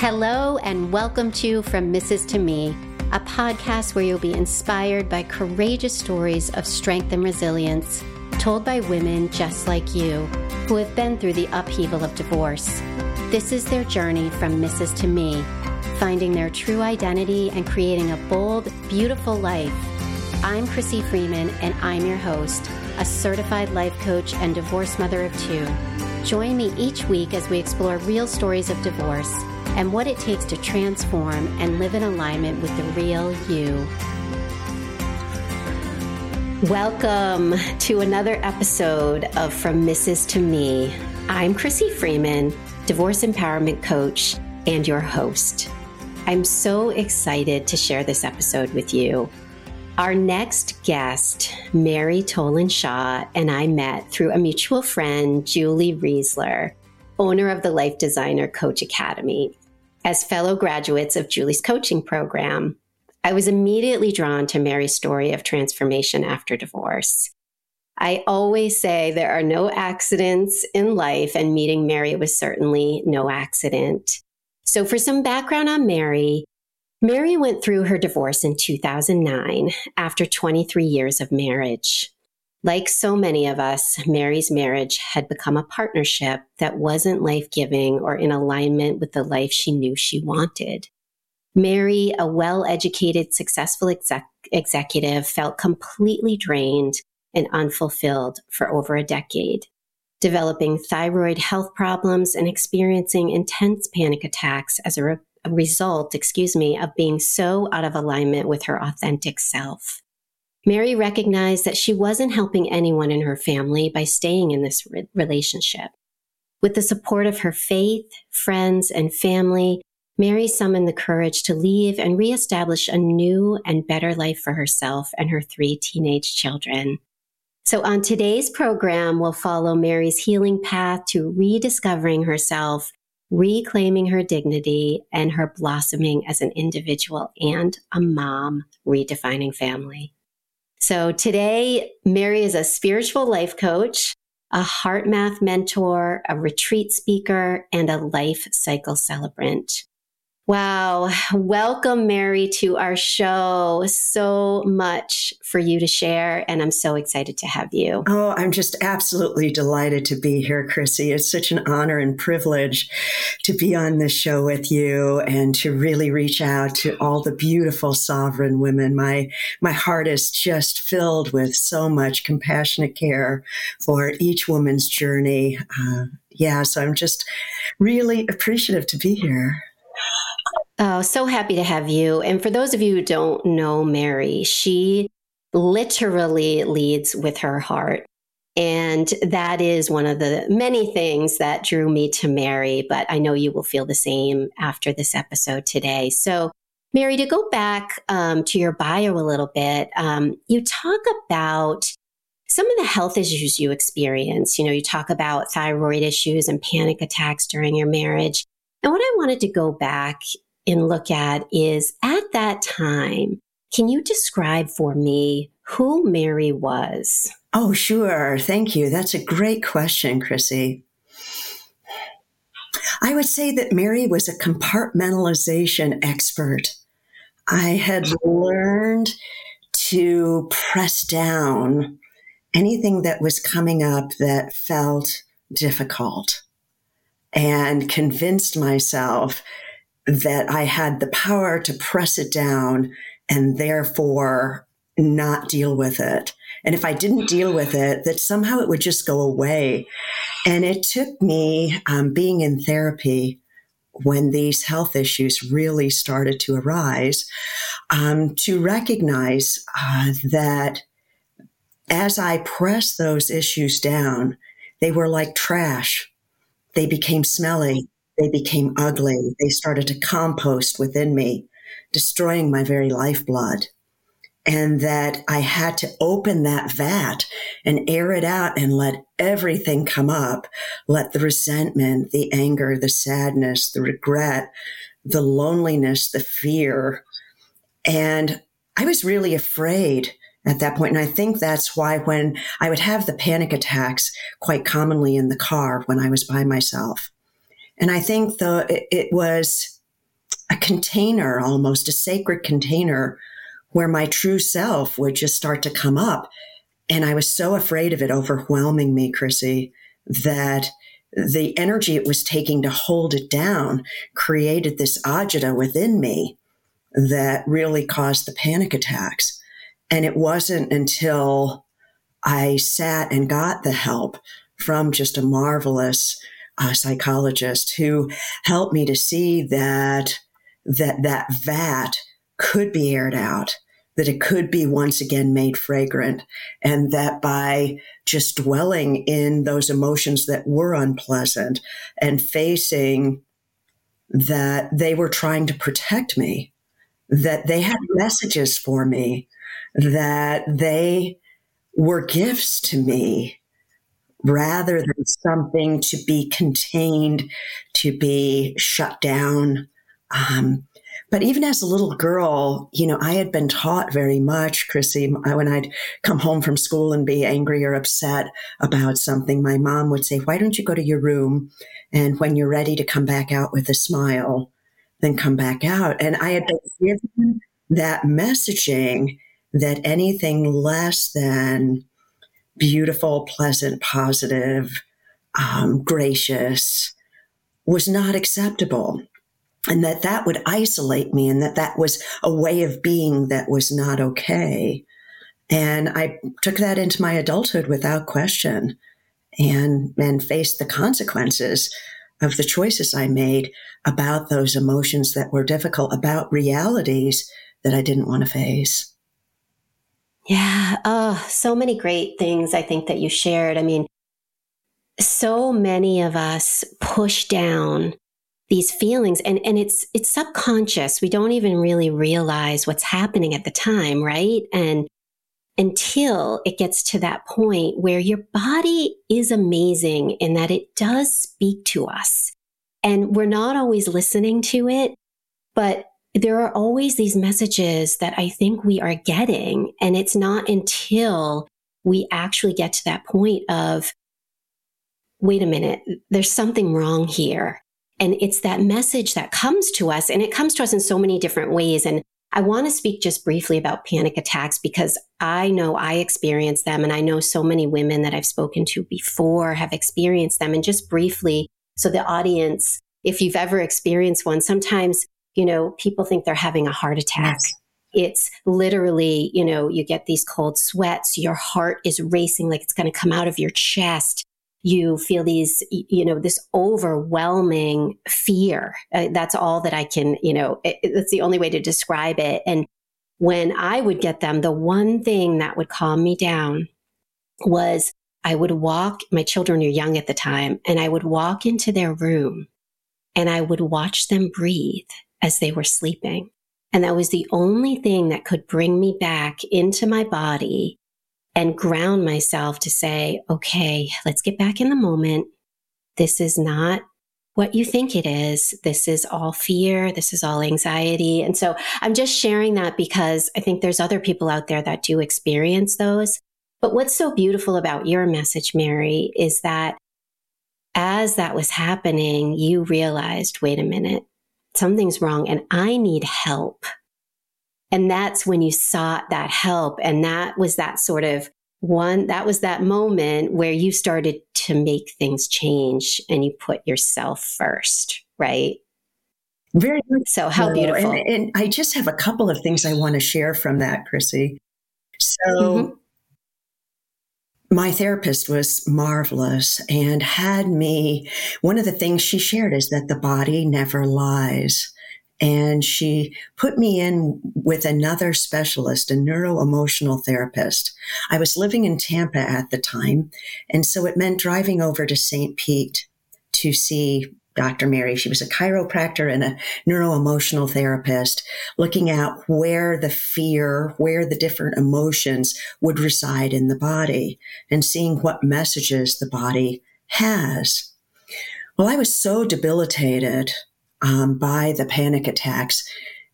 Hello, and welcome to From Mrs. to Me, a podcast where you'll be inspired by courageous stories of strength and resilience told by women just like you who have been through the upheaval of divorce. This is their journey from Mrs. to Me, finding their true identity and creating a bold, beautiful life. I'm Crissy Freeman, and I'm your host, a certified life coach and divorce mother of two. Join me each week as we explore real stories of divorce and what it takes to transform and live in alignment with the real you. Welcome to another episode of From Mrs. to Me. I'm Crissy Freeman, divorce empowerment coach and your host. I'm so excited to share this episode with you. Our next guest, Mary Toland Shaw, and I met through a mutual friend, Julie Reisler, owner of the Life Designer Coach Academy. As fellow graduates of Julie's coaching program, I was immediately drawn to Mary's story of transformation after divorce. I always say there are no accidents in life, and meeting Mary was certainly no accident. So, for some background on Mary, Mary went through her divorce in 2009 after 23 years of marriage. Like so many of us, Mary's marriage had become a partnership that wasn't life giving or in alignment with the life she knew she wanted. Mary, a well educated, successful exec- executive, felt completely drained and unfulfilled for over a decade, developing thyroid health problems and experiencing intense panic attacks as a, re- a result, excuse me, of being so out of alignment with her authentic self. Mary recognized that she wasn't helping anyone in her family by staying in this re- relationship. With the support of her faith, friends, and family, Mary summoned the courage to leave and reestablish a new and better life for herself and her three teenage children. So, on today's program, we'll follow Mary's healing path to rediscovering herself, reclaiming her dignity, and her blossoming as an individual and a mom, redefining family. So today, Mary is a spiritual life coach, a HeartMath mentor, a retreat speaker, and a life cycle celebrant. Wow. Welcome, Mary, to our show. So much for you to share, and I'm so excited to have you. Oh, I'm just absolutely delighted to be here, Crissy. It's such an honor and privilege to be on this show with you and to really reach out to all the beautiful sovereign women. My, my heart is just filled with so much compassionate care for each woman's journey. Uh, yeah, so I'm just really appreciative to be here. Oh, so happy to have you. And for those of you who don't know Mary, she literally leads with her heart. And that is one of the many things that drew me to Mary, but I know you will feel the same after this episode today. So, Mary, to go back um, to your bio a little bit, um, you talk about some of the health issues you experience. You know, you talk about thyroid issues and panic attacks during your marriage. And what I wanted to go back and look at is at that time, can you describe for me who Mary was? Oh, sure. Thank you. That's a great question, Crissy. I would say that Mary was a compartmentalization expert. I had learned to press down anything that was coming up that felt difficult and convinced myself that I had the power to press it down and therefore not deal with it. And if I didn't deal with it, that somehow it would just go away. And it took me um, being in therapy when these health issues really started to arise um, to recognize uh, that as I pressed those issues down, they were like trash. They became smelly. They became ugly. They started to compost within me, destroying my very lifeblood. And that I had to open that vat and air it out and let everything come up. Let the resentment, the anger, the sadness, the regret, the loneliness, the fear. And I was really afraid at that point. And I think that's why when I would have the panic attacks quite commonly in the car when I was by myself, and I think the it, it was a container, almost a sacred container where my true self would just start to come up. And I was so afraid of it overwhelming me, Crissy, that the energy it was taking to hold it down created this agita within me that really caused the panic attacks. And it wasn't until I sat and got the help from just a marvelous uh, psychologist who helped me to see that that that vat could be aired out that it could be once again made fragrant and that by just dwelling in those emotions that were unpleasant and facing that they were trying to protect me that they had messages for me that they were gifts to me rather than something to be contained, to be shut down. Um, but even as a little girl, you know, I had been taught very much, Crissy, when I'd come home from school and be angry or upset about something, my mom would say, Why don't you go to your room? And when you're ready to come back out with a smile, then come back out. And I had been given that messaging that anything less than beautiful, pleasant, positive, um, gracious was not acceptable. And that that would isolate me and that that was a way of being that was not okay. And I took that into my adulthood without question and, and faced the consequences of the choices I made about those emotions that were difficult, about realities that I didn't want to face. Yeah. Oh, so many great things I think that you shared. I mean, so many of us push down these feelings and, and it's it's subconscious. We don't even really realize what's happening at the time, right? And until it gets to that point where your body is amazing in that it does speak to us. And we're not always listening to it, but there are always these messages that I think we are getting. And it's not until we actually get to that point of, wait a minute, there's something wrong here. And it's that message that comes to us, and it comes to us in so many different ways. And I want to speak just briefly about panic attacks because I know I experience them, and I know so many women that I've spoken to before have experienced them. And just briefly, so the audience, if you've ever experienced one, sometimes you know, people think they're having a heart attack. Yes. It's literally, you know, you get these cold sweats, your heart is racing like it's going to come out of your chest. You feel these, you know, this overwhelming fear. Uh, that's all that I can, you know, it, that's the only way to describe it. And when I would get them, the one thing that would calm me down was I would walk, my children are young at the time, and I would walk into their room and I would watch them breathe as they were sleeping. And that was the only thing that could bring me back into my body and ground myself to say, okay, let's get back in the moment. This is not what you think it is. This is all fear. This is all anxiety. And so I'm just sharing that because I think there's other people out there that do experience those. But what's so beautiful about your message, Mary, is that as that was happening, you realized, wait a minute, something's wrong and I need help. And that's when you sought that help. And that was that sort of one, that was that moment where you started to make things change and you put yourself first, right? Very good. So, how beautiful. And, and, I just have a couple of things I want to share from that, Chrissy. So, mm-hmm my therapist was marvelous and had me. One of the things she shared is that the body never lies. And she put me in with another specialist, a neuro emotional therapist. I was living in Tampa at the time. And so it meant driving over to St. Pete to see Dr. Mary. She was a chiropractor and a neuroemotional therapist, looking at where the fear, where the different emotions would reside in the body and seeing what messages the body has. Well, I was so debilitated um, by the panic attacks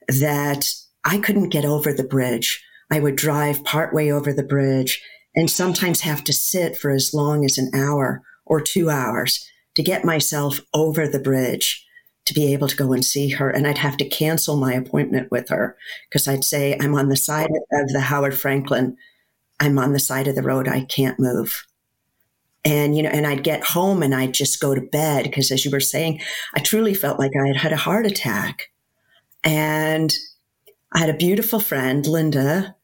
that I couldn't get over the bridge. I would drive partway over the bridge and sometimes have to sit for as long as an hour or two hours to get myself over the bridge to be able to go and see her. And I'd have to cancel my appointment with her because I'd say, I'm on the side of the Howard Frankland. I'm on the side of the road. I can't move. And, you know, and I'd get home and I'd just go to bed because as you were saying, I truly felt like I had had a heart attack. And I had a beautiful friend, Linda,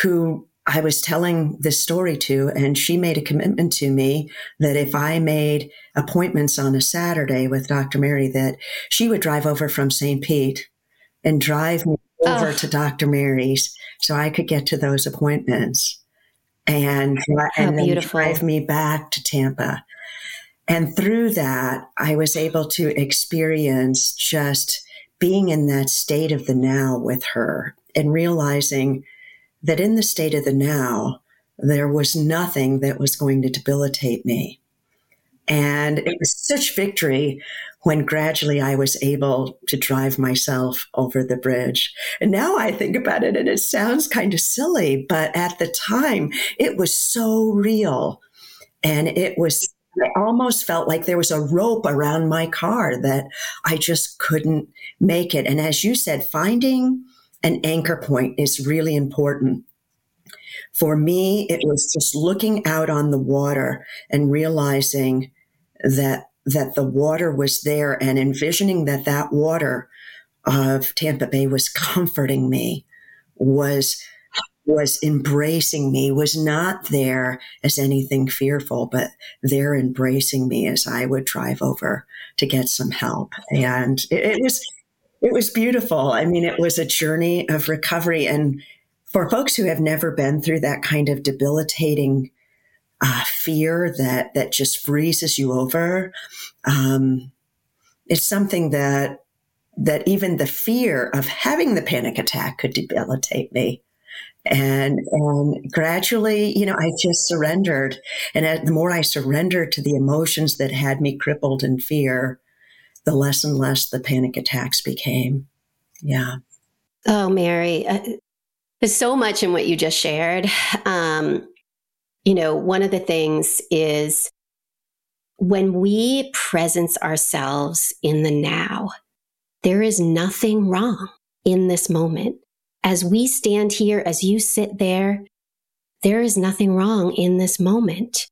who I was telling this story to, and she made a commitment to me that if I made appointments on a Saturday with Dr. Mary, that she would drive over from St. Pete and drive me over oh. to Dr. Mary's so I could get to those appointments and, and then drive me back to Tampa. And through that, I was able to experience just being in that state of the now with her and realizing that in the state of the now, there was nothing that was going to debilitate me. And it was such victory when gradually I was able to drive myself over the bridge. And now I think about it and it sounds kind of silly, but at the time it was so real. And it was, I almost felt like there was a rope around my car that I just couldn't make it. And as you said, finding an anchor point is really important. For me, it was just looking out on the water and realizing that that the water was there and envisioning that that water of Tampa Bay was comforting me, was was embracing me, was not there as anything fearful, but there embracing me as I would drive over to get some help. And it, it was it was beautiful. I mean, it was a journey of recovery. And for folks who have never been through that kind of debilitating uh, fear that that just freezes you over, um, it's something that that even the fear of having the panic attack could debilitate me. And, and gradually, you know, I just surrendered. And the more I surrendered to the emotions that had me crippled in fear, the less and less the panic attacks became. Yeah. Oh, Mary, uh, there's so much in what you just shared. Um, you know, one of the things is when we presence ourselves in the now, there is nothing wrong in this moment. As we stand here, as you sit there, there is nothing wrong in this moment.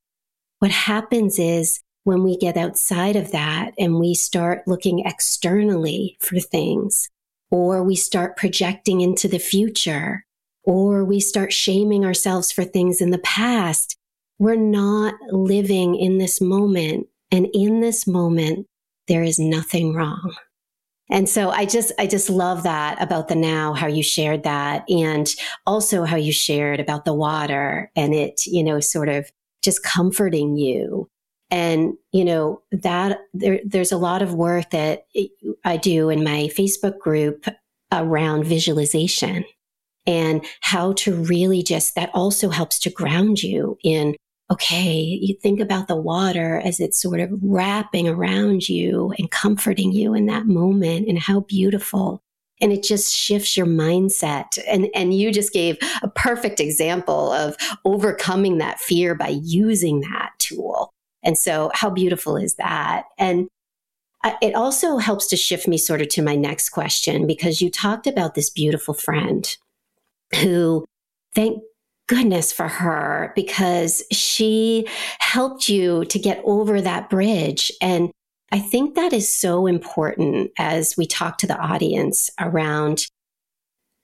What happens is when we get outside of that and we start looking externally for things, or we start projecting into the future, or we start shaming ourselves for things in the past, we're not living in this moment. And in this moment, there is nothing wrong. And so I just, I just love that about the now, how you shared that and also how you shared about the water and it, you know, sort of just comforting you and, you know, that there, there's a lot of work that I do in my Facebook group around visualization and how to really just, that also helps to ground you in, okay, you think about the water as it's sort of wrapping around you and comforting you in that moment and how beautiful. And it just shifts your mindset. And and you just gave a perfect example of overcoming that fear by using that tool and so, how beautiful is that? And it also helps to shift me sort of to my next question because you talked about this beautiful friend who, thank goodness for her, because she helped you to get over that bridge. And I think that is so important as we talk to the audience around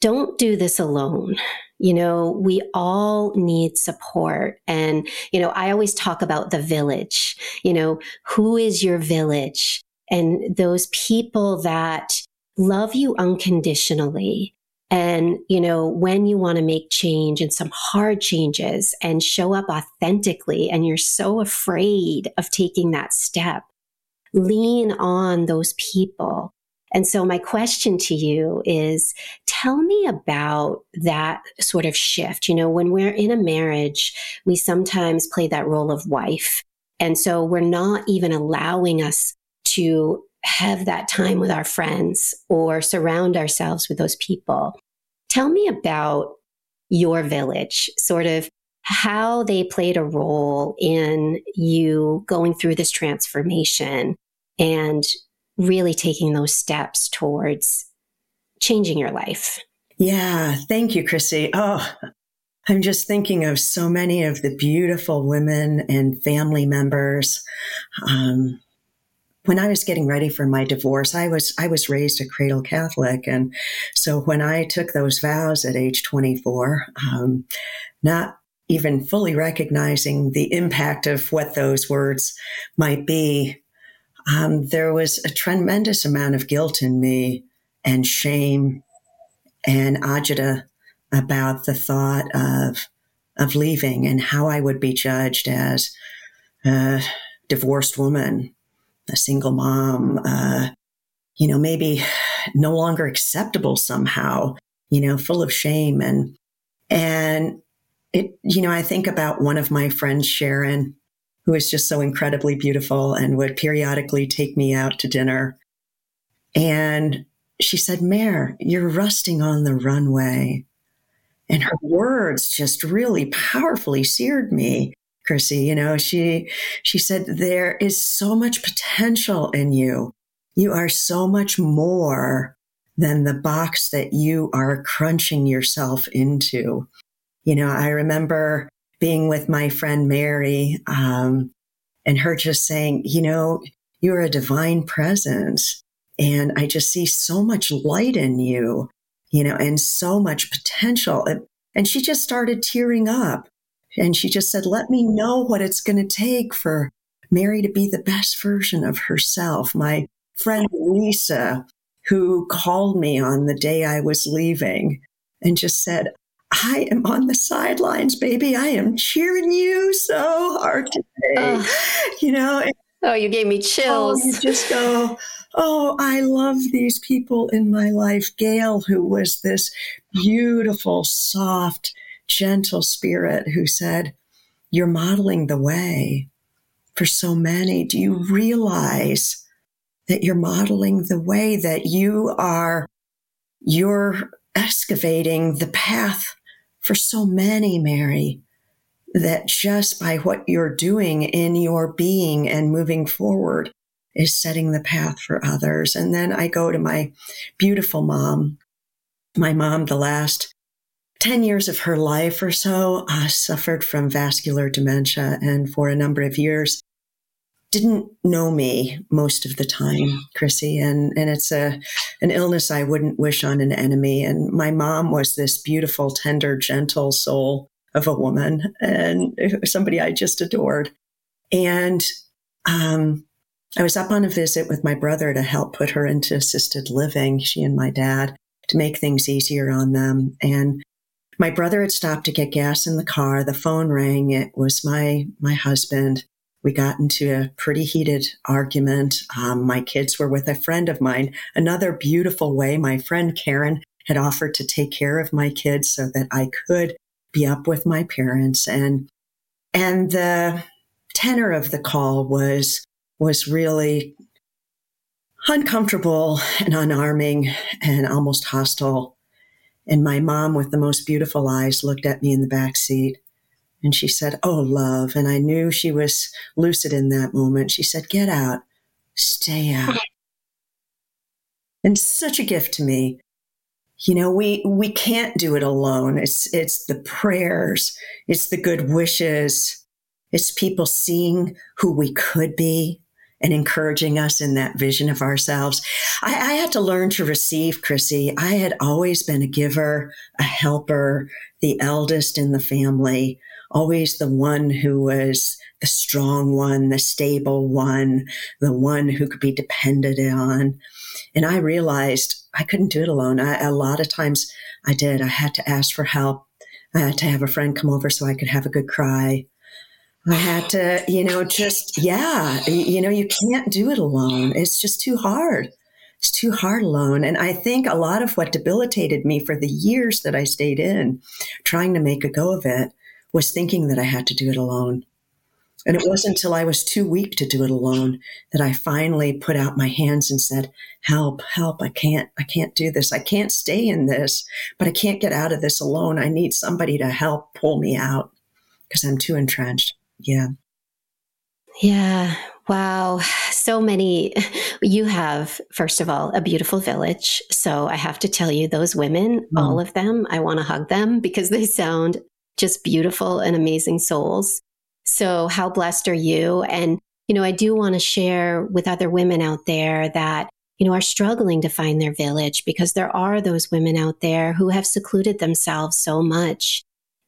don't do this alone. You know, we all need support. And, you know, I always talk about the village, you know, who is your village? And those people that love you unconditionally. And, you know, when you want to make change and some hard changes and show up authentically, and you're so afraid of taking that step, lean on those people and so my question to you is tell me about that sort of shift. You know, when we're in a marriage, we sometimes play that role of wife. And so we're not even allowing us to have that time with our friends or surround ourselves with those people. Tell me about your village, sort of how they played a role in you going through this transformation and really taking those steps towards changing your life. Yeah, thank you, Crissy. Oh, I'm just thinking of so many of the beautiful women and family members. Um, when I was getting ready for my divorce, I was I was raised a cradle Catholic, and so when I took those vows at age 24, um, not even fully recognizing the impact of what those words might be, um, there was a tremendous amount of guilt in me and shame and agita about the thought of of leaving and how I would be judged as a divorced woman, a single mom, uh, you know, maybe no longer acceptable somehow, you know, full of shame and and it, you know, I think about one of my friends, Sharon, who is just so incredibly beautiful and would periodically take me out to dinner. And she said, Mare, you're rusting on the runway. And her words just really powerfully seared me, Crissy. You know, she she said, There is so much potential in you. You are so much more than the box that you are crunching yourself into. You know, I remember being with my friend Mary um, and her just saying, you know, you're a divine presence. And I just see so much light in you, you know, and so much potential. And she just started tearing up. And she just said, let me know what it's going to take for Mary to be the best version of herself. My friend Lisa, who called me on the day I was leaving and just said, I am on the sidelines, baby. I am cheering you so hard today. Oh. You know. Oh, you gave me oh, chills. Oh, you just go, oh, I love these people in my life. Gail, who was this beautiful, soft, gentle spirit who said, You're modeling the way for so many. Do you realize that you're modeling the way that you are, you're excavating the path for so many, Mary, that just by what you're doing in your being and moving forward is setting the path for others. And then I go to my beautiful mom. My mom, the last 10 years of her life or so, uh, suffered from vascular dementia. And for a number of years, didn't know me most of the time, Crissy, and and it's a an illness I wouldn't wish on an enemy. And my mom was this beautiful, tender, gentle soul of a woman, and somebody I just adored. And um, I was up on a visit with my brother to help put her into assisted living. She and my dad to make things easier on them, and my brother had stopped to get gas in the car. The phone rang. It was my my husband we got into a pretty heated argument. Um, my kids were with a friend of mine. Another beautiful way, my friend Karen had offered to take care of my kids so that I could be up with my parents. And and the tenor of the call was was really uncomfortable and unarming and almost hostile. And my mom, with the most beautiful eyes, looked at me in the back seat and she said, Oh, love. And I knew she was lucid in that moment. She said, Get out, stay out. and such a gift to me. You know, we, we can't do it alone. It's, it's the prayers. It's the good wishes. It's people seeing who we could be and encouraging us in that vision of ourselves. I, I had to learn to receive, Crissy. I had always been a giver, a helper, the eldest in the family always the one who was the strong one, the stable one, the one who could be depended on. And I realized I couldn't do it alone. I, a lot of times I did. I had to ask for help. I had to have a friend come over so I could have a good cry. I had to, you know, just, yeah, you know, you can't do it alone. It's just too hard. It's too hard alone. And I think a lot of what debilitated me for the years that I stayed in, trying to make a go of it, was thinking that I had to do it alone. And it wasn't until I was too weak to do it alone that I finally put out my hands and said, help, help. I can't, I can't do this. I can't stay in this, but I can't get out of this alone. I need somebody to help pull me out because I'm too entrenched. Yeah. Yeah. Wow, so many. You have, first of all, a beautiful village. So I have to tell you, those women, mm. all of them, I want to hug them because they sound just beautiful and amazing souls. So, how blessed are you? And, you know, I do want to share with other women out there that, you know, are struggling to find their village because there are those women out there who have secluded themselves so much.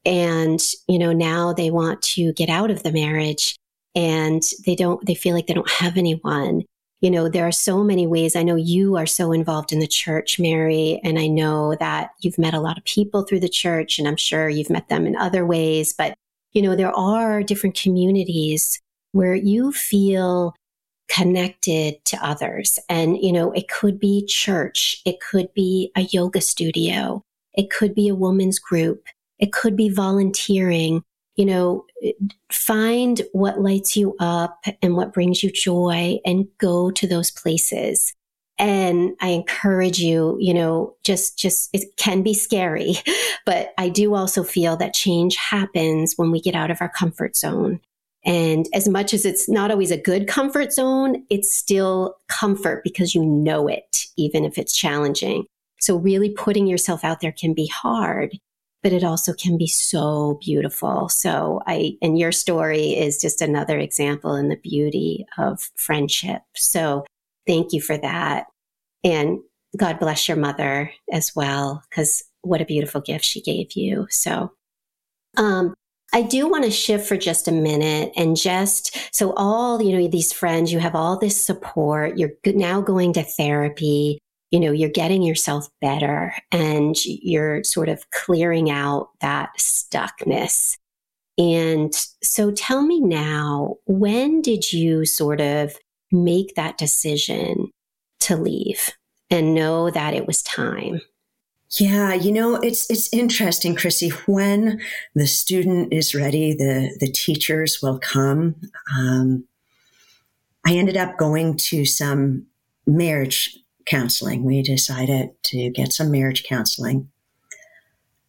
And, you know, now they want to get out of the marriage and they don't, they feel like they don't have anyone. You know, there are so many ways. I know you are so involved in the church, Mary, and I know that you've met a lot of people through the church, and I'm sure you've met them in other ways. But, you know, there are different communities where you feel connected to others. And, you know, it could be church, it could be a yoga studio, it could be a woman's group, it could be volunteering you know, find what lights you up and what brings you joy and go to those places. And I encourage you, you know, just, just, it can be scary, but I do also feel that change happens when we get out of our comfort zone. And as much as it's not always a good comfort zone, it's still comfort because you know it, even if it's challenging. So really putting yourself out there can be hard but it also can be so beautiful. So I, and your story is just another example in the beauty of friendship. So thank you for that. And God bless your mother as well, because what a beautiful gift she gave you. So, um, I do want to shift for just a minute and just so all, you know, these friends, you have all this support. You're now going to therapy you know, you're getting yourself better and you're sort of clearing out that stuckness. And so tell me now, when did you sort of make that decision to leave and know that it was time? Yeah, you know, it's it's interesting, Crissy. When the student is ready, the the teachers will come. Um, I ended up going to some marriage counseling. We decided to get some marriage counseling.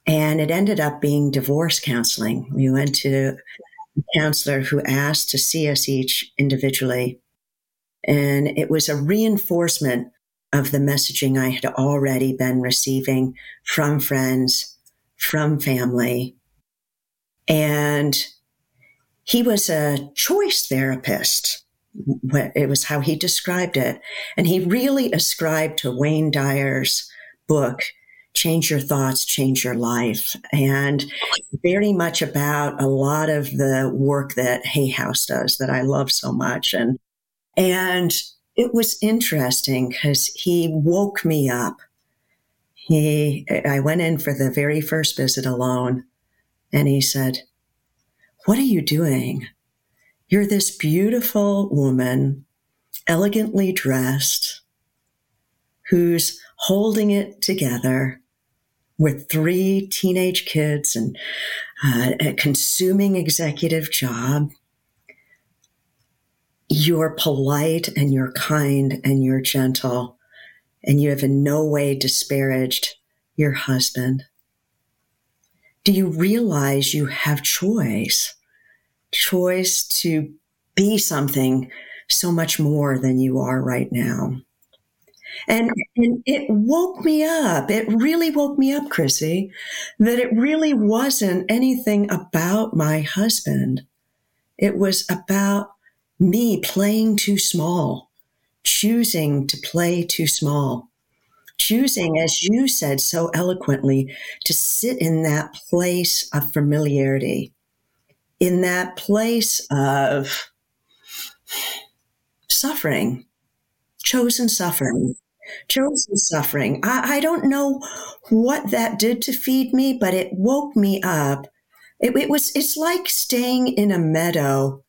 And it ended up being divorce counseling. We went to a counselor who asked to see us each individually. And it was a reinforcement of the messaging I had already been receiving from friends, from family. And he was a choice therapist it was how he described it. And he really ascribed to Wayne Dyer's book, Change Your Thoughts, Change Your Life, and very much about a lot of the work that Hay House does that I love so much. And, and it was interesting because he woke me up. He, I went in for the very first visit alone and he said, what are you doing? You're this beautiful woman, elegantly dressed, who's holding it together with three teenage kids and uh, a consuming executive job. You're polite and you're kind and you're gentle, and you have in no way disparaged your husband. Do you realize you have choice? choice to be something so much more than you are right now. And, and it woke me up. It really woke me up, Crissy, that it really wasn't anything about my husband. It was about me playing too small, choosing to play too small, choosing, as you said so eloquently, to sit in that place of familiarity in that place of suffering, chosen suffering, chosen suffering. I, I, don't know what that did to feed me, but it woke me up. It, it was, it's like staying in a meadow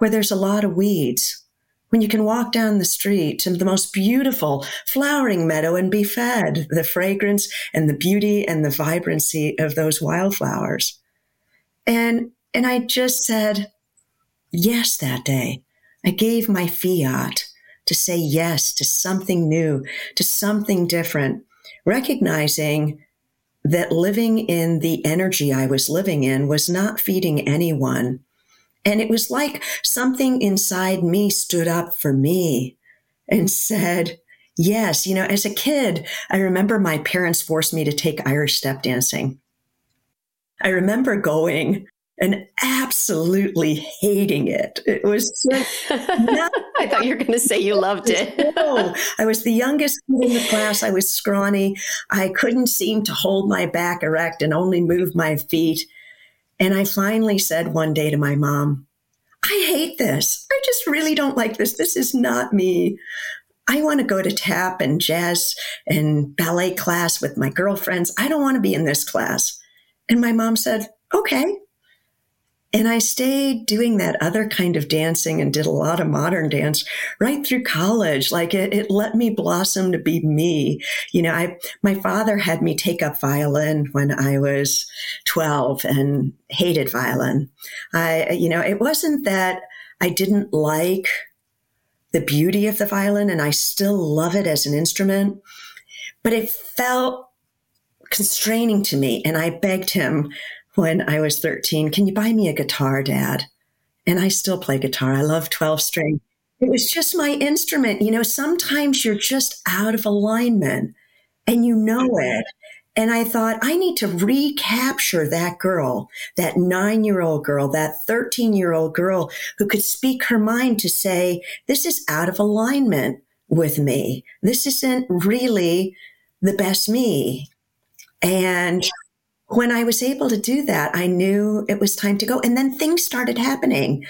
where there's a lot of weeds. When you can walk down the street to the most beautiful flowering meadow and be fed the fragrance and the beauty and the vibrancy of those wildflowers. And and I just said yes that day. I gave my fiat to say yes to something new, to something different, recognizing that living in the energy I was living in was not feeding anyone. And it was like something inside me stood up for me and said, Yes, you know, as a kid, I remember my parents forced me to take Irish step dancing. I remember going and absolutely hating it. It was just I thought you were going to say you loved it. no, I was the youngest kid in the class. I was scrawny. I couldn't seem to hold my back erect and only move my feet. And I finally said one day to my mom, I hate this. I just really don't like this. This is not me. I want to go to tap and jazz and ballet class with my girlfriends. I don't want to be in this class. And my mom said, okay. And I stayed doing that other kind of dancing and did a lot of modern dance right through college. Like it, it, let me blossom to be me. You know, I, my father had me take up violin when I was 12 and hated violin. I, you know, it wasn't that I didn't like the beauty of the violin and I still love it as an instrument, but it felt constraining to me. And I begged him when I was 13, can you buy me a guitar, dad? And I still play guitar. I love 12 string. It was just my instrument. You know, sometimes you're just out of alignment and you know mm-hmm. it. And I thought, I need to recapture that girl, that nine year old girl, that 13 year old girl who could speak her mind to say, this is out of alignment with me. This isn't really the best me. And when I was able to do that, I knew it was time to go. And then things started happening.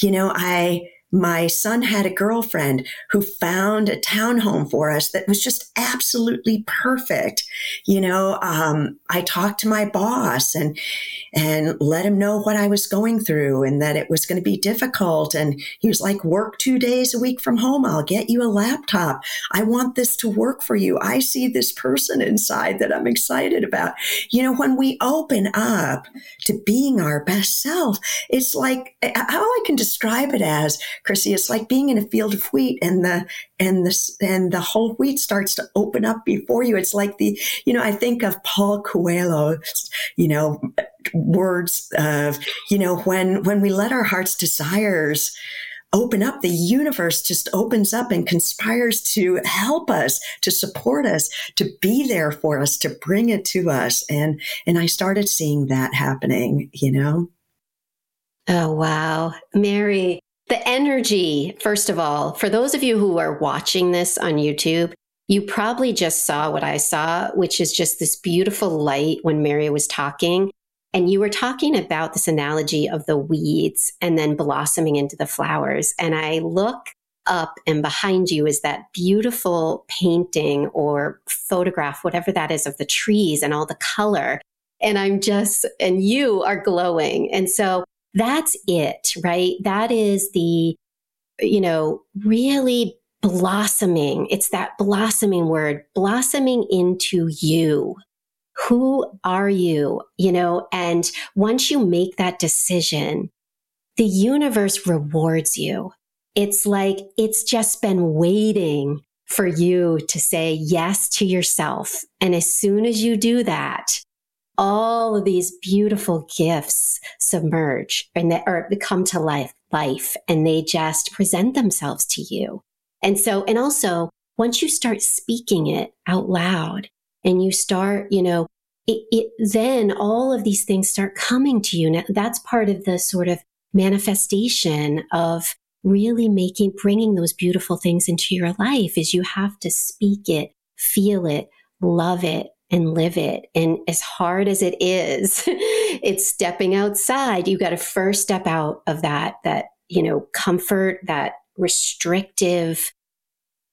You know, I, my son had a girlfriend who found a townhome for us that was just absolutely perfect. You know, um, I talked to my boss and and let him know what I was going through and that it was going to be difficult. And he was like, "Work two days a week from home. I'll get you a laptop. I want this to work for you. I see this person inside that I'm excited about." You know, when we open up to being our best self, it's like how I can describe it as Crissy. It's like being in a field of wheat and the and the and the whole wheat starts to open up before you. It's like the you know I think of Paul Coelho, you know, words of you know when when we let our heart's desires open up, the universe just opens up and conspires to help us, to support us, to be there for us, to bring it to us. And and I started seeing that happening, you know. Oh wow. Mary, the energy, first of all, for those of you who are watching this on YouTube, you probably just saw what I saw, which is just this beautiful light when Mary was talking. And you were talking about this analogy of the weeds and then blossoming into the flowers. And I look up and behind you is that beautiful painting or photograph, whatever that is, of the trees and all the color. And I'm just, and you are glowing. And so that's it, right? That is the, you know, really blossoming. It's that blossoming word, blossoming into you. Who are you? You know, and once you make that decision, the universe rewards you. It's like it's just been waiting for you to say yes to yourself. And as soon as you do that, all of these beautiful gifts submerge and they or come to life life and they just present themselves to you. And so and also once you start speaking it out loud and you start you know it, it then all of these things start coming to you. Now that's part of the sort of manifestation of really making bringing those beautiful things into your life is you have to speak it feel it love it and live it. And as hard as it is, it's stepping outside. You got to first step out of that, that, you know, comfort, that restrictive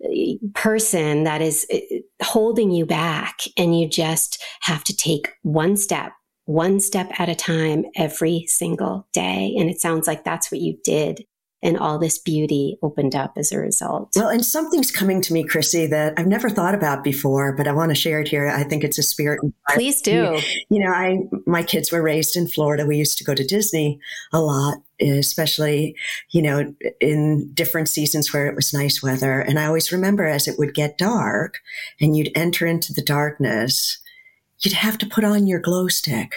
eh, person that is eh, holding you back. And you just have to take one step, one step at a time every single day. And it sounds like that's what you did and all this beauty opened up as a result. Well, and something's coming to me, Crissy, that I've never thought about before, but I want to share it here. I think it's a spirit. Please do. You know, I my kids were raised in Florida. We used to go to Disney a lot, especially, you know, in different seasons where it was nice weather. And I always remember as it would get dark and you'd enter into the darkness, you'd have to put on your glow stick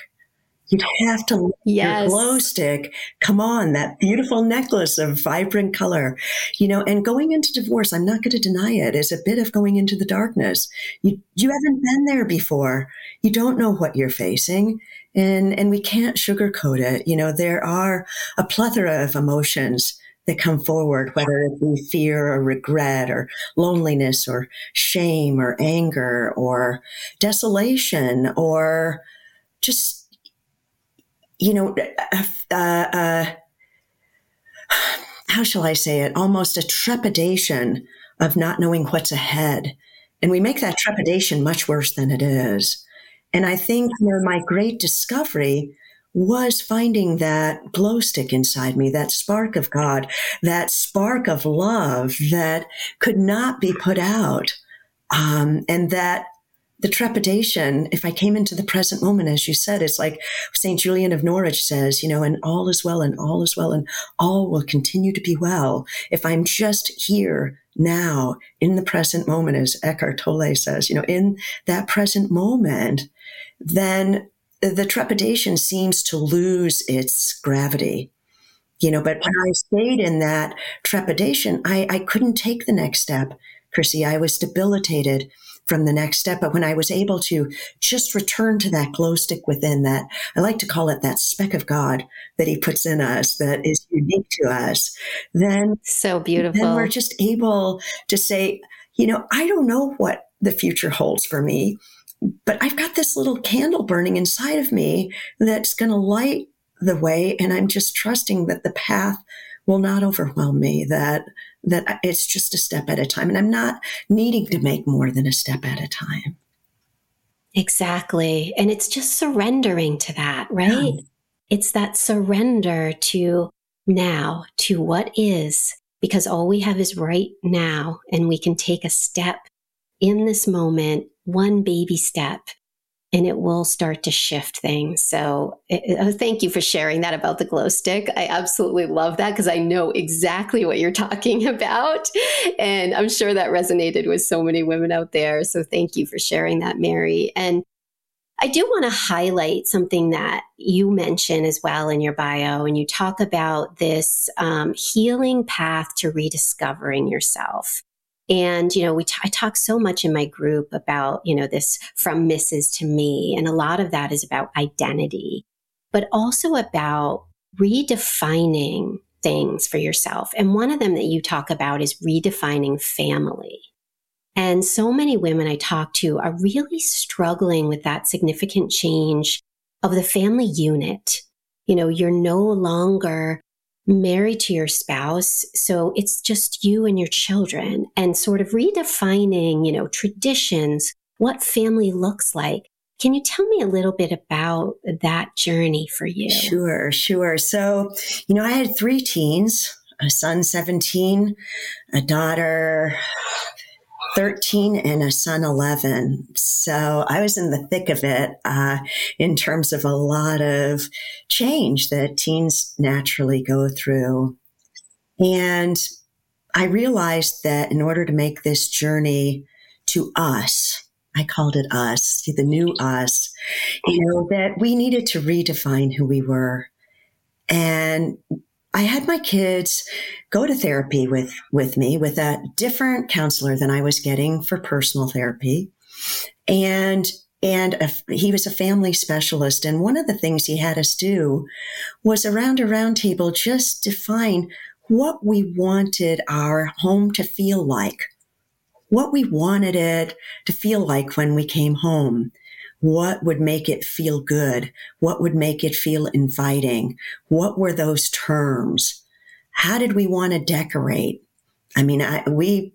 You'd have to yes. your glow stick. Come on, that beautiful necklace of vibrant color. You know, and going into divorce, I'm not going to deny it, is a bit of going into the darkness. You you haven't been there before. You don't know what you're facing. And and we can't sugarcoat it. You know, there are a plethora of emotions that come forward, whether it be fear or regret or loneliness or shame or anger or desolation or just you know, uh, uh, how shall I say it? Almost a trepidation of not knowing what's ahead. And we make that trepidation much worse than it is. And I think you know, my great discovery was finding that glow stick inside me, that spark of God, that spark of love that could not be put out. Um, and that the trepidation, if I came into the present moment, as you said, it's like St. Julian of Norwich says, you know, and all is well and all is well and all will continue to be well. If I'm just here now in the present moment, as Eckhart Tolle says, you know, in that present moment, then the trepidation seems to lose its gravity. You know, but when I stayed in that trepidation, I, I couldn't take the next step, Crissy. I was debilitated from the next step. But when I was able to just return to that glow stick within that, I like to call it that speck of God that he puts in us that is unique to us, then so beautiful. Then we're just able to say, you know, I don't know what the future holds for me, but I've got this little candle burning inside of me that's going to light the way. And I'm just trusting that the path will not overwhelm me, that that it's just a step at a time. And I'm not needing to make more than a step at a time. Exactly. And it's just surrendering to that, right? Yeah. It's that surrender to now, to what is, because all we have is right now. And we can take a step in this moment, one baby step, and it will start to shift things. So, it, oh, thank you for sharing that about the glow stick. I absolutely love that because I know exactly what you're talking about. And I'm sure that resonated with so many women out there. So, thank you for sharing that, Mary. And I do want to highlight something that you mention as well in your bio, and you talk about this um, healing path to rediscovering yourself. And, you know, we t- I talk so much in my group about, you know, this from Mrs. to me. And a lot of that is about identity, but also about redefining things for yourself. And one of them that you talk about is redefining family. And so many women I talk to are really struggling with that significant change of the family unit. You know, you're no longer married to your spouse. So it's just you and your children and sort of redefining, you know, traditions, what family looks like. Can you tell me a little bit about that journey for you? Sure, sure. So, you know, I had three teens, a son 17, a daughter 13 and a son 11. So I was in the thick of it uh, in terms of a lot of change that teens naturally go through. And I realized that in order to make this journey to us, I called it us, the new us, you know, that we needed to redefine who we were. And I had my kids go to therapy with, with me with a different counselor than I was getting for personal therapy. And and a, he was a family specialist. And one of the things he had us do was around a round table just define what we wanted our home to feel like, what we wanted it to feel like when we came home what would make it feel good? What would make it feel inviting? What were those terms? How did we want to decorate? I mean, I, we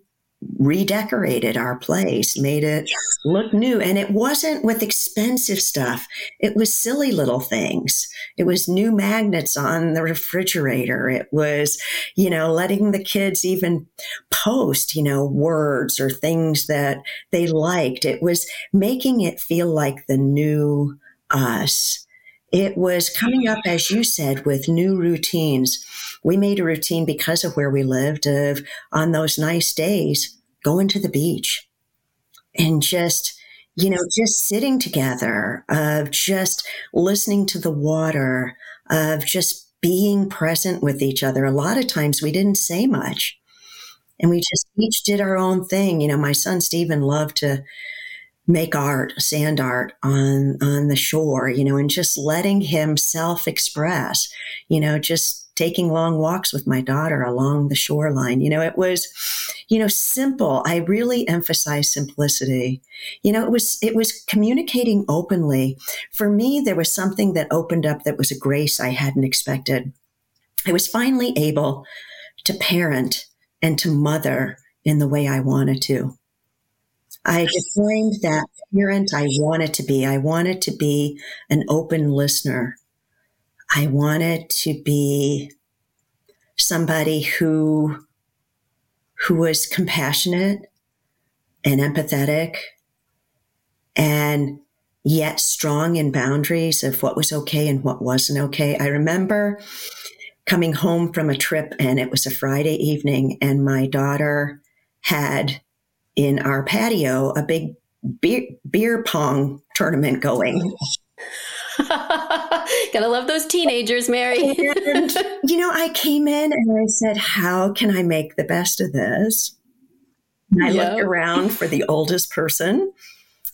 redecorated our place, made it look new. And it wasn't with expensive stuff. It was silly little things. It was new magnets on the refrigerator. It was, you know, letting the kids even post, you know, words or things that they liked. It was making it feel like the new us. It was coming up, as you said, with new routines. We made a routine because of where we lived of on those nice days, going to the beach and just, you know, just sitting together, of just listening to the water, of just being present with each other. A lot of times we didn't say much and we just each did our own thing. You know, my son Stephen loved to make art, sand art on on the shore, you know, and just letting him self express, you know, just taking long walks with my daughter along the shoreline. You know, it was, you know, simple. I really emphasize simplicity. You know, it was it was communicating openly. For me, there was something that opened up that was a grace I hadn't expected. I was finally able to parent and to mother in the way I wanted to. I defined that parent I wanted to be. I wanted to be an open listener. I wanted to be somebody who who was compassionate and empathetic and yet strong in boundaries of what was okay and what wasn't okay. I remember coming home from a trip and it was a Friday evening and my daughter had in our patio a big beer, beer pong tournament going. Gotta love those teenagers, Mary. and, you know, I came in and I said, How can I make the best of this? And I yep. looked around for the oldest person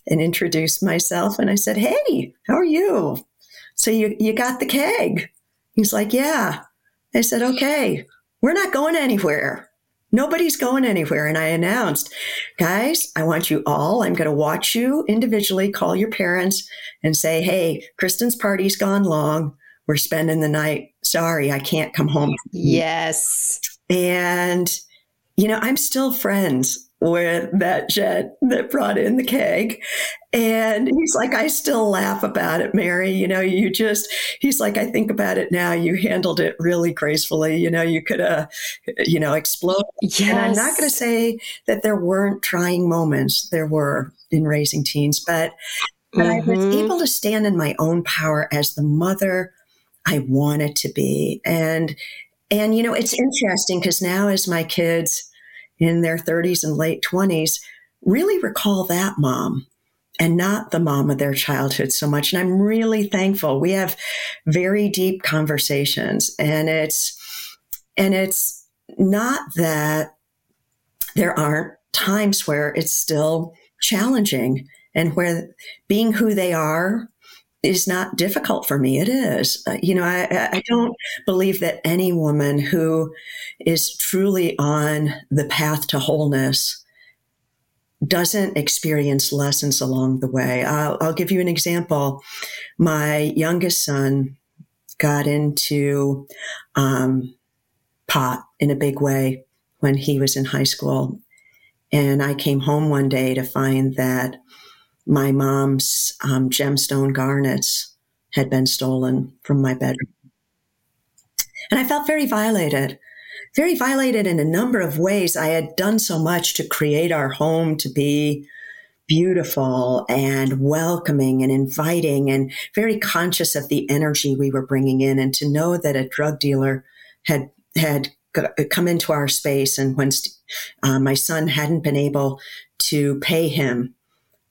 and introduced myself and I said, Hey, how are you? So you, you got the keg? He's like, Yeah. I said, Okay, we're not going anywhere. Nobody's going anywhere. And I announced, guys, I want you all, I'm going to watch you individually, call your parents and say, hey, Kristen's party's gone long. We're spending the night. Sorry, I can't come home. Yes. And, you know, I'm still friends with that jet that brought in the keg. And he's like, I still laugh about it, Mary. You know, you just, he's like, I think about it now. You handled it really gracefully. You know, you could have, you know, explode. Yes. And I'm not going to say that there weren't trying moments. There were in raising teens, but, but mm-hmm. I was mm-hmm. able to stand in my own power as the mother I wanted to be. And, and, you know, it's interesting because now as my kids, in their 30s and late 20s really recall that mom and not the mom of their childhood so much. And I'm really thankful. We have very deep conversations and it's, and it's not that there aren't times where it's still challenging and where being who they are is not difficult for me. It is. Uh, you know, I, I don't believe that any woman who is truly on the path to wholeness doesn't experience lessons along the way. I'll, I'll give you an example. My youngest son got into um, pot in a big way when he was in high school. And I came home one day to find that my mom's um, gemstone garnets had been stolen from my bedroom. And I felt very violated, very violated in a number of ways. I had done so much to create our home to be beautiful and welcoming and inviting and very conscious of the energy we were bringing in and to know that a drug dealer had had come into our space and when uh, my son hadn't been able to pay him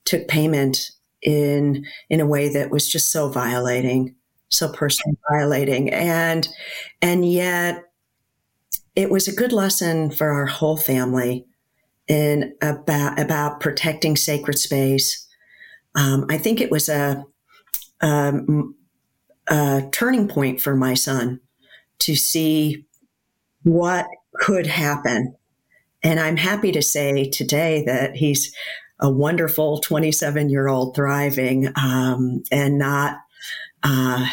took payment in in a way that was just so violating, so personally violating, and and yet it was a good lesson for our whole family in about about protecting sacred space. Um, I think it was a, a, a turning point for my son to see what could happen. And I'm happy to say today that he's a wonderful 27 year old thriving um, and not uh,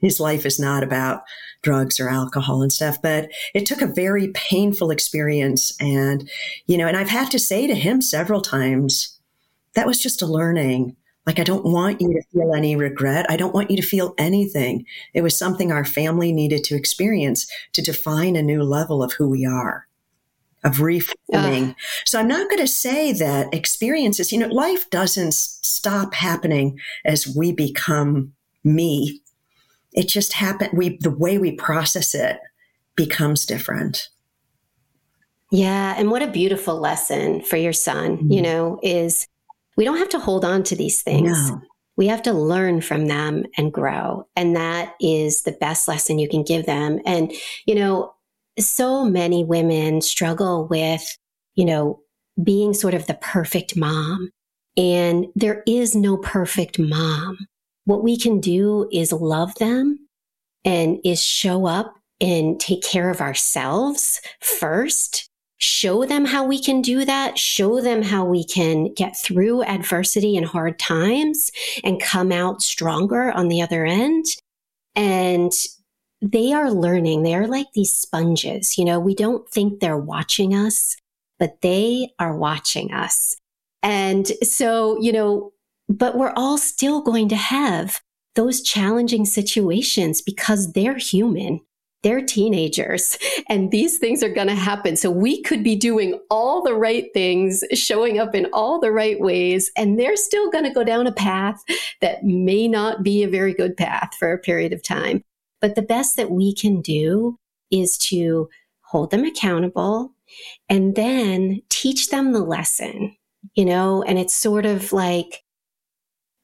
his life is not about drugs or alcohol and stuff but it took a very painful experience. And you know and i've had to say to him several times that was just a learning. Like i don't want you to feel any regret. I don't want you to feel anything. It was something our family needed to experience to define a new level of who we are of reforming. Uh. So I'm not going to say that experiences, you know, life doesn't stop happening as we become me. It just happen we the way we process it becomes different. Yeah, and what a beautiful lesson for your son, mm-hmm. you know, is we don't have to hold on to these things. No. We have to learn from them and grow. And that is the best lesson you can give them. And, you know, so many women struggle with, you know, being sort of the perfect mom. And there is no perfect mom. What we can do is love them and is show up and take care of ourselves first. Show them how we can do that. Show them how we can get through adversity and hard times and come out stronger on the other end. And they are learning. They are like these sponges. You know, we don't think they're watching us, but they are watching us. And so, you know, but we're all still going to have those challenging situations because they're human. They're teenagers and these things are going to happen. So we could be doing all the right things, showing up in all the right ways, and they're still going to go down a path that may not be a very good path for a period of time. But the best that we can do is to hold them accountable and then teach them the lesson, you know, and it's sort of like,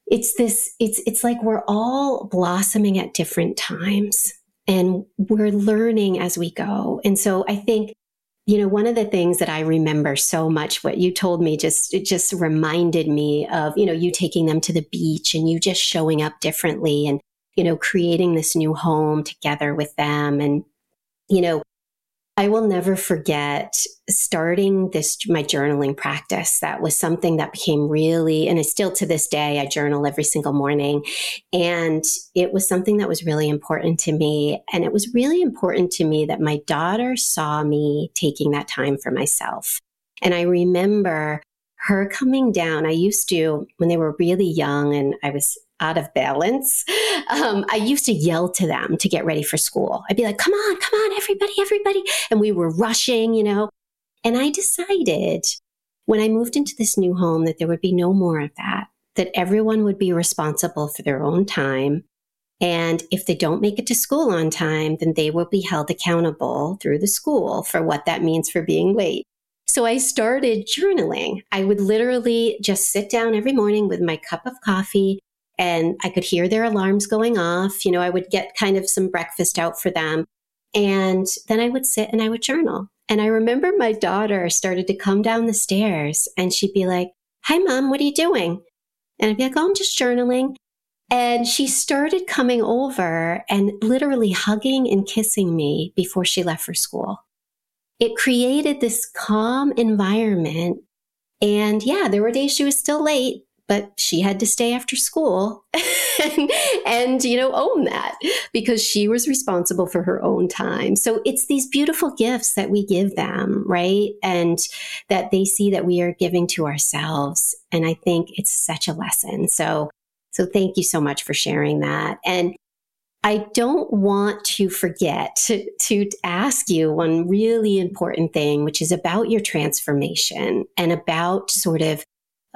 it's this, it's, it's like we're all blossoming at different times and we're learning as we go. And so I think, you know, one of the things that I remember so much, what you told me just, it just reminded me of, you know, you taking them to the beach and you just showing up differently and you know, creating this new home together with them. And, you know, I will never forget starting this, my journaling practice. That was something that became really, and it's still to this day, I journal every single morning. And it was something that was really important to me. And it was really important to me that my daughter saw me taking that time for myself. And I remember her coming down. I used to, when they were really young and I was out of balance, um, I used to yell to them to get ready for school. I'd be like, come on, come on, everybody, everybody. And we were rushing, you know. And I decided when I moved into this new home that there would be no more of that, that everyone would be responsible for their own time. And if they don't make it to school on time, then they will be held accountable through the school for what that means for being late. So I started journaling. I would literally just sit down every morning with my cup of coffee and I could hear their alarms going off. You know, I would get kind of some breakfast out for them. And then I would sit and I would journal. And I remember my daughter started to come down the stairs and she'd be like, Hi, mom, what are you doing? And I'd be like, Oh, I'm just journaling. And she started coming over and literally hugging and kissing me before she left for school. It created this calm environment. And yeah, there were days she was still late, but she had to stay after school and, and, you know own that because she was responsible for her own time. So it's these beautiful gifts that we give them right? And that they see that we are giving to ourselves. And i think it's such a lesson. So so thank you so much for sharing that. And I don't want to forget to, to, ask you one really important thing, which is about your transformation and about sort of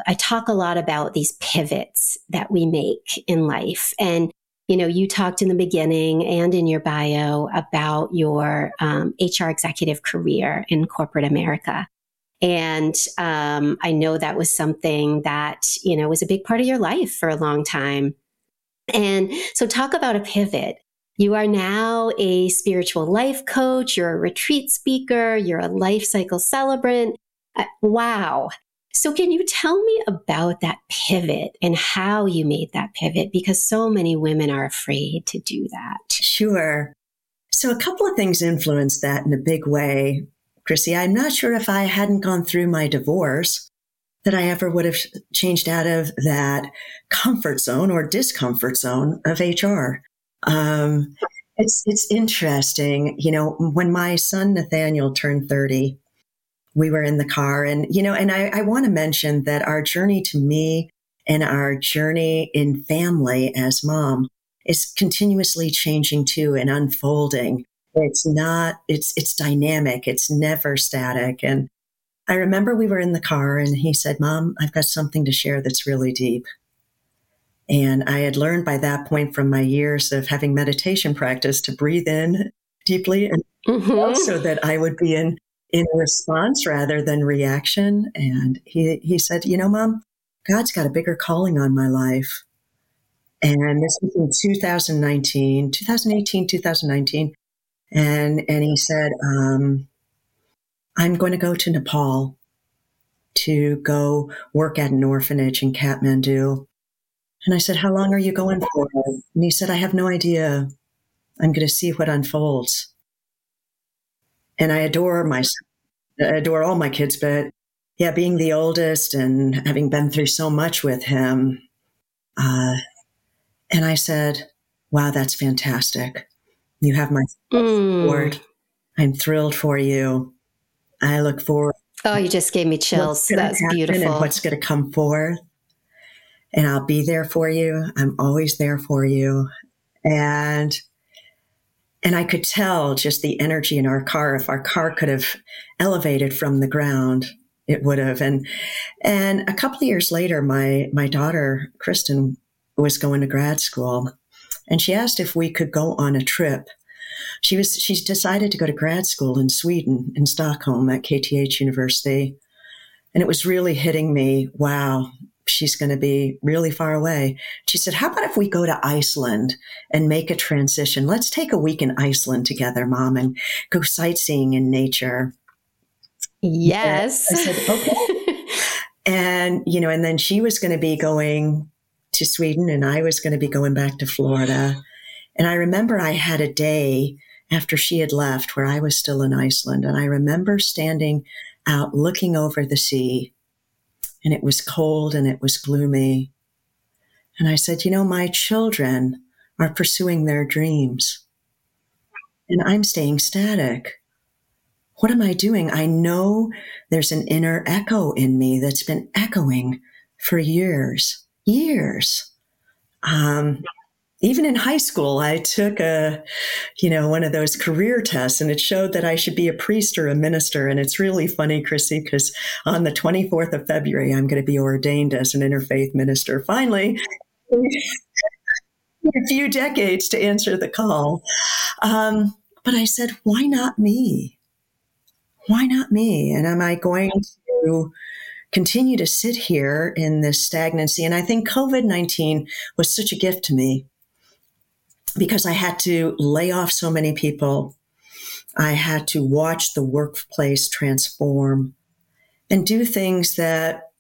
I talk a lot about these pivots that we make in life. And, you know, you talked in the beginning and in your bio about your um, HR executive career in corporate America. And um, I know that was something that, you know, was a big part of your life for a long time. And so, talk about a pivot. You are now a spiritual life coach, you're a retreat speaker, you're a life cycle celebrant. Uh, wow. So, can you tell me about that pivot and how you made that pivot? Because so many women are afraid to do that. Sure. So, a couple of things influenced that in a big way. Crissy, I'm not sure if I hadn't gone through my divorce that I ever would have changed out of that comfort zone or discomfort zone of HR. Um, it's it's interesting, you know, when my son Nathaniel turned 30, we were in the car and, you know, and I, I want to mention that our journey to me and our journey in family as mom is continuously changing too and unfolding. It's not, it's, it's dynamic. It's never static. And I remember we were in the car and he said, mom, I've got something to share that's really deep. And I had learned by that point from my years of having meditation practice to breathe in deeply and mm-hmm. also that I would be in in response rather than reaction. And he, he said, You know, mom, God's got a bigger calling on my life. And this was in 2019, 2018, 2019. And, and he said, um, I'm going to go to Nepal to go work at an orphanage in Kathmandu. And I said, How long are you going for? And he said, I have no idea. I'm going to see what unfolds. And I adore my, I adore all my kids, but yeah, being the oldest and having been through so much with him. Uh, and I said, wow, that's fantastic. You have my support. Mm. I'm thrilled for you. I look forward. Oh, you just gave me chills. That's beautiful. And what's going to come forth. And I'll be there for you. I'm always there for you. And and I could tell just the energy in our car. If our car could have elevated from the ground, it would have. And and a couple of years later, my my daughter Kristen was going to grad school, and she asked if we could go on a trip. She was she's decided to go to grad school in Sweden in Stockholm at KTH University, and it was really hitting me. Wow, she's going to be really far away. She said, How about if we go to Iceland and make a transition? Let's take a week in Iceland together, mom, and go sightseeing in nature. Yes. And I said, Okay. and, you know, and then she was going to be going to Sweden and I was going to be going back to Florida. And I remember I had a day after she had left where I was still in Iceland. And I remember standing out looking over the sea and it was cold and it was gloomy. And I said, You know, my children are pursuing their dreams and I'm staying static. What am I doing? I know there's an inner echo in me that's been echoing for years, years. Um, even in high school, I took a, you know, one of those career tests and it showed that I should be a priest or a minister. And it's really funny, Crissy, because on the 24th of February, I'm going to be ordained as an interfaith minister. Finally, a few decades to answer the call. Um, but I said, why not me? Why not me? And am I going to continue to sit here in this stagnancy? And I think COVID 19 was such a gift to me because I had to lay off so many people. I had to watch the workplace transform and do things that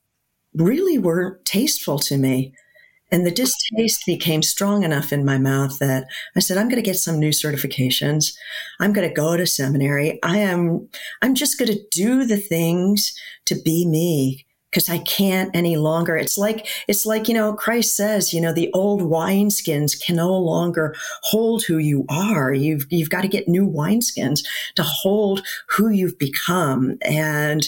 really weren't tasteful to me. And the distaste became strong enough in my mouth that I said, I'm going to get some new certifications. I'm going to go to seminary. I am, I'm just going to do the things to be me because I can't any longer. It's like, it's like, you know, Christ says, you know, the old wineskins can no longer hold who you are. You've, you've got to get new wineskins to hold who you've become. And,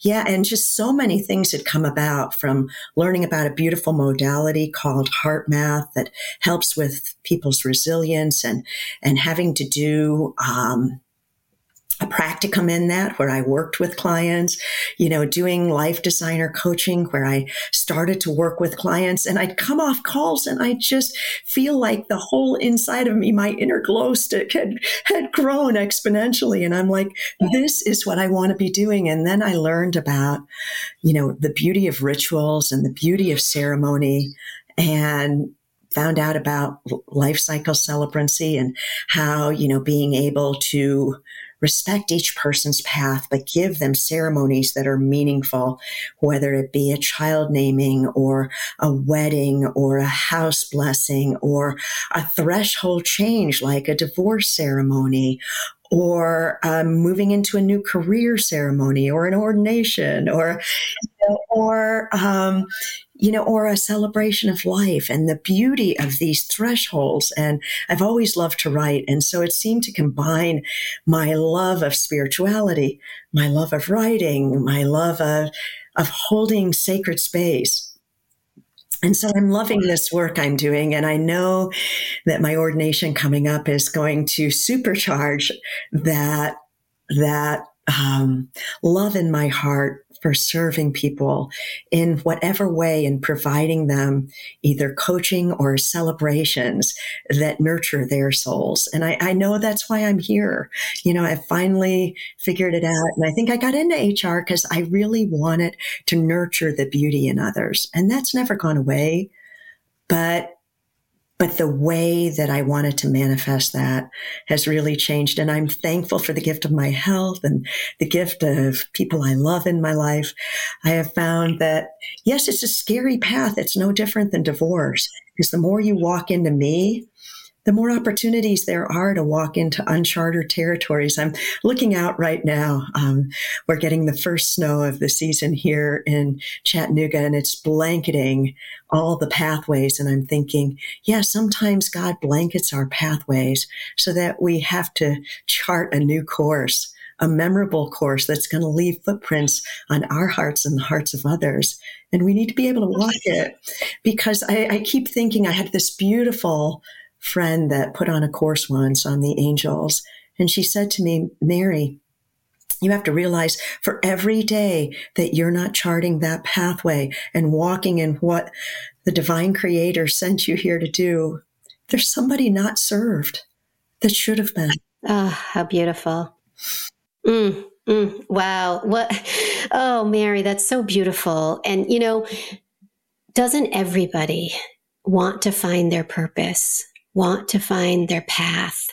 yeah, and just so many things had come about from learning about a beautiful modality called HeartMath that helps with people's resilience and and having to do um, a practicum in that where I worked with clients, you know, doing life designer coaching where I started to work with clients and I'd come off calls and I just feel like the whole inside of me, my inner glow stick had, had grown exponentially. And I'm like, this is what I want to be doing. And then I learned about, you know, the beauty of rituals and the beauty of ceremony and found out about life cycle celebrancy and how, you know, being able to respect each person's path, but give them ceremonies that are meaningful, whether it be a child naming or a wedding or a house blessing or a threshold change like a divorce ceremony or um, moving into a new career ceremony or an ordination or or um, you know, or a celebration of life and the beauty of these thresholds. And I've always loved to write. And so it seemed to combine my love of spirituality, my love of writing, my love of, of holding sacred space. And so I'm loving this work I'm doing. And I know that my ordination coming up is going to supercharge that, that um, love in my heart for serving people in whatever way and providing them either coaching or celebrations that nurture their souls. And I, I know that's why I'm here. You know, I finally figured it out. And I think I got into HR because I really wanted to nurture the beauty in others. And that's never gone away. But but the way that I wanted to manifest that has really changed. And I'm thankful for the gift of my health and the gift of people I love in my life. I have found that, yes, it's a scary path. It's no different than divorce because the more you walk into me, the more opportunities there are to walk into uncharted territories. I'm looking out right now. Um, we're getting the first snow of the season here in Chattanooga, and it's blanketing all the pathways. And I'm thinking, yeah, sometimes God blankets our pathways so that we have to chart a new course a memorable course that's going to leave footprints on our hearts and the hearts of others. And we need to be able to walk it because I, I keep thinking I had this beautiful friend that put on a course once on the angels. And she said to me, Mary, you have to realize for every day that you're not charting that pathway and walking in what the divine creator sent you here to do, there's somebody not served that should have been. Oh, how beautiful. Mm, mm, wow. What? Oh, Mary, that's so beautiful. And, you know, doesn't everybody want to find their purpose? Want to find their path.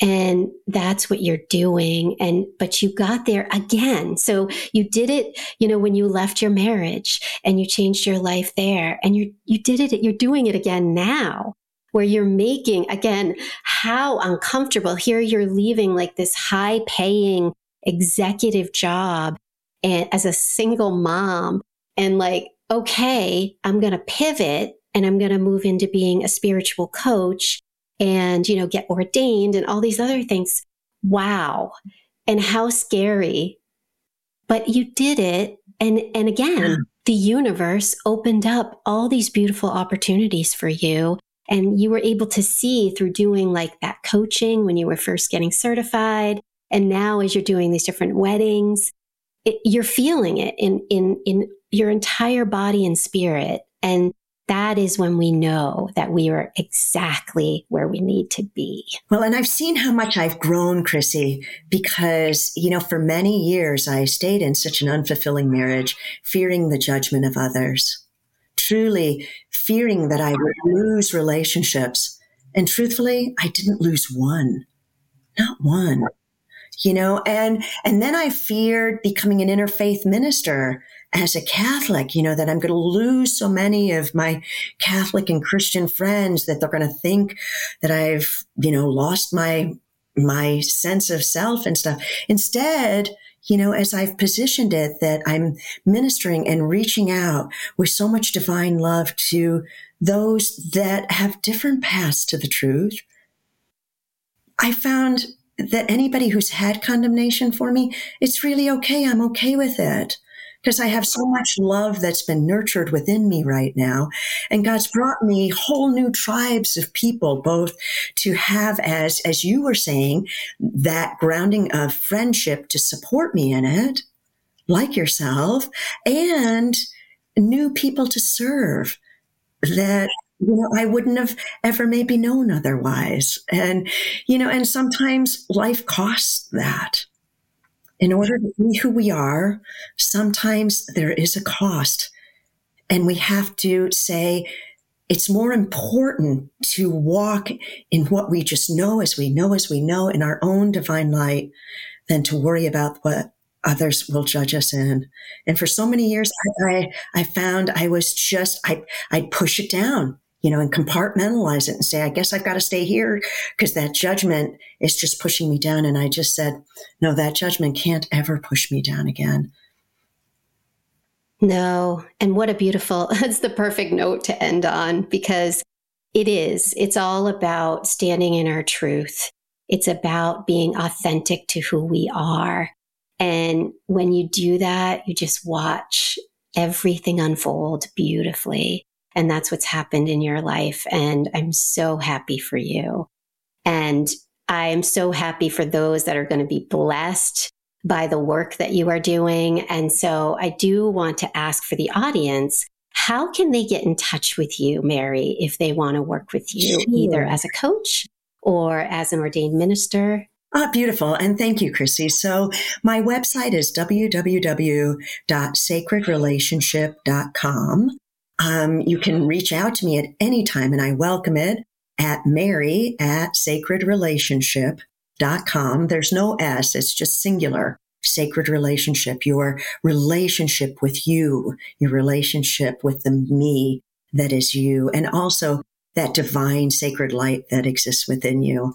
And that's what you're doing. And, but you got there again. So you did it, you know, when you left your marriage and you changed your life there and you, you did it, you're doing it again now where you're making again, how uncomfortable here you're leaving like this high paying executive job and as a single mom and like, okay, I'm going to pivot and I'm going to move into being a spiritual coach and, you know, get ordained and all these other things. Wow. And how scary. But you did it. And, and again, yeah. the universe opened up all these beautiful opportunities for you. And you were able to see through doing like that coaching when you were first getting certified. And now as you're doing these different weddings, it, you're feeling it in, in, in your entire body and spirit. And that is when we know that we are exactly where we need to be. Well, and I've seen how much I've grown, Crissy, because, you know, for many years I stayed in such an unfulfilling marriage, fearing the judgment of others, truly fearing that I would lose relationships. And truthfully, I didn't lose one, not one you know and and then i feared becoming an interfaith minister as a Catholic, you know, that I'm going to lose so many of my Catholic and Christian friends that they're going to think that I've, you know, lost my, my sense of self and stuff. Instead, you know, as I've positioned it, that I'm ministering and reaching out with so much divine love to those that have different paths to the truth. I found that anybody who's had condemnation for me, it's really okay. I'm okay with it because I have so much love that's been nurtured within me right now. And God's brought me whole new tribes of people, both to have, as, as you were saying, that grounding of friendship to support me in it, like yourself, and new people to serve that you know, I wouldn't have ever maybe known otherwise. And, you know, and sometimes life costs that in order to be who we are, sometimes there is a cost. And we have to say, it's more important to walk in what we just know as we know as we know in our own divine light than to worry about what others will judge us in. And for so many years, I, I, I found I was just, I, I'd push it down you know, and compartmentalize it and say, I guess I've got to stay here because that judgment is just pushing me down. And I just said, no, that judgment can't ever push me down again. No. And what a beautiful, it's the perfect note to end on because it is. It's all about standing in our truth. It's about being authentic to who we are. And when you do that, you just watch everything unfold beautifully. And that's what's happened in your life. And I'm so happy for you. And I am so happy for those that are going to be blessed by the work that you are doing. And so I do want to ask for the audience how can they get in touch with you, Mary, if they want to work with you, sure. either as a coach or as an ordained minister? Ah, beautiful. And thank you, Crissy. So my website is www.sacredrelationship.com. Um, you can reach out to me at any time and I welcome it at mary at sacredrelationship.com. There's no S, it's just singular. Sacred relationship, your relationship with you, your relationship with the me that is you, and also that divine sacred light that exists within you.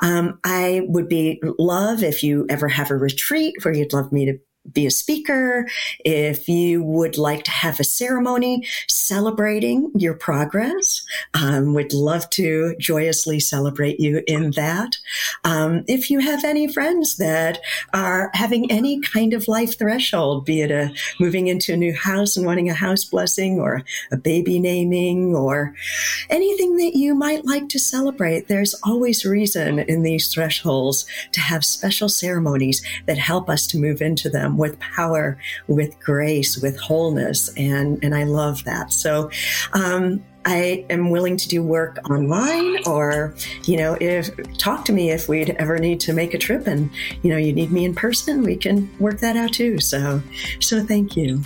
Um, I would be love if you ever have a retreat where you'd love me to be a speaker, if you would like to have a ceremony celebrating your progress, um, would love to joyously celebrate you in that. Um, if you have any friends that are having any kind of life threshold, be it a moving into a new house and wanting a house blessing or a baby naming or anything that you might like to celebrate, there's always reason in these thresholds to have special ceremonies that help us to move into them with power, with grace, with wholeness. And, and I love that. So, um, I am willing to do work online or, you know, if talk to me if we'd ever need to make a trip and, you know, you need me in person, we can work that out too. So, so thank you.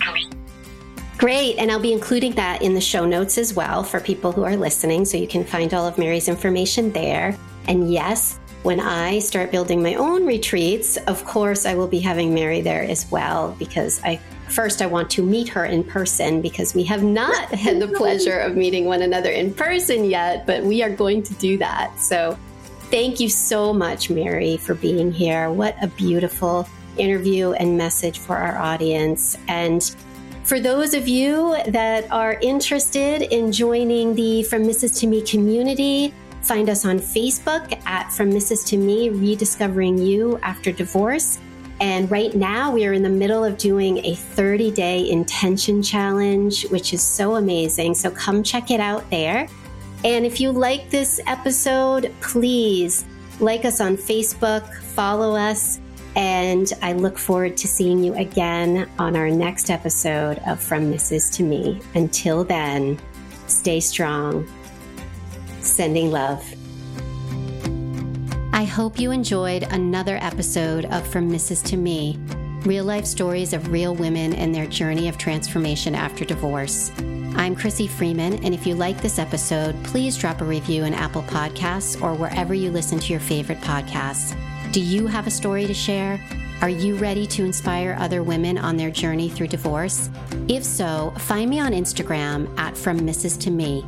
Great. And I'll be including that in the show notes as well for people who are listening. So you can find all of Mary's information there. And yes, when I start building my own retreats, of course, I will be having Mary there as well because I first I want to meet her in person because we have not had the pleasure of meeting one another in person yet, but we are going to do that. So thank you so much, Mary, for being here. What a beautiful interview and message for our audience. And for those of you that are interested in joining the From Mrs. to Me community, Find us on Facebook at From Mrs. to Me, Rediscovering You After Divorce. And right now, we are in the middle of doing a 30 day intention challenge, which is so amazing. So come check it out there. And if you like this episode, please like us on Facebook, follow us, and I look forward to seeing you again on our next episode of From Mrs. to Me. Until then, stay strong Sending love. I hope you enjoyed another episode of From Mrs. to Me real life stories of real women and their journey of transformation after divorce. I'm Crissy Freeman, and if you like this episode, please drop a review in Apple Podcasts or wherever you listen to your favorite podcasts. Do you have a story to share? Are you ready to inspire other women on their journey through divorce? If so, find me on Instagram at From Mrs. to Me.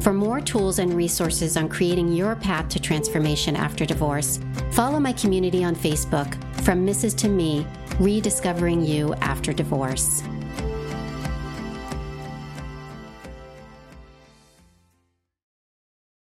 For more tools and resources on creating your path to transformation after divorce, follow my community on Facebook, From Mrs. to Me Rediscovering You After Divorce.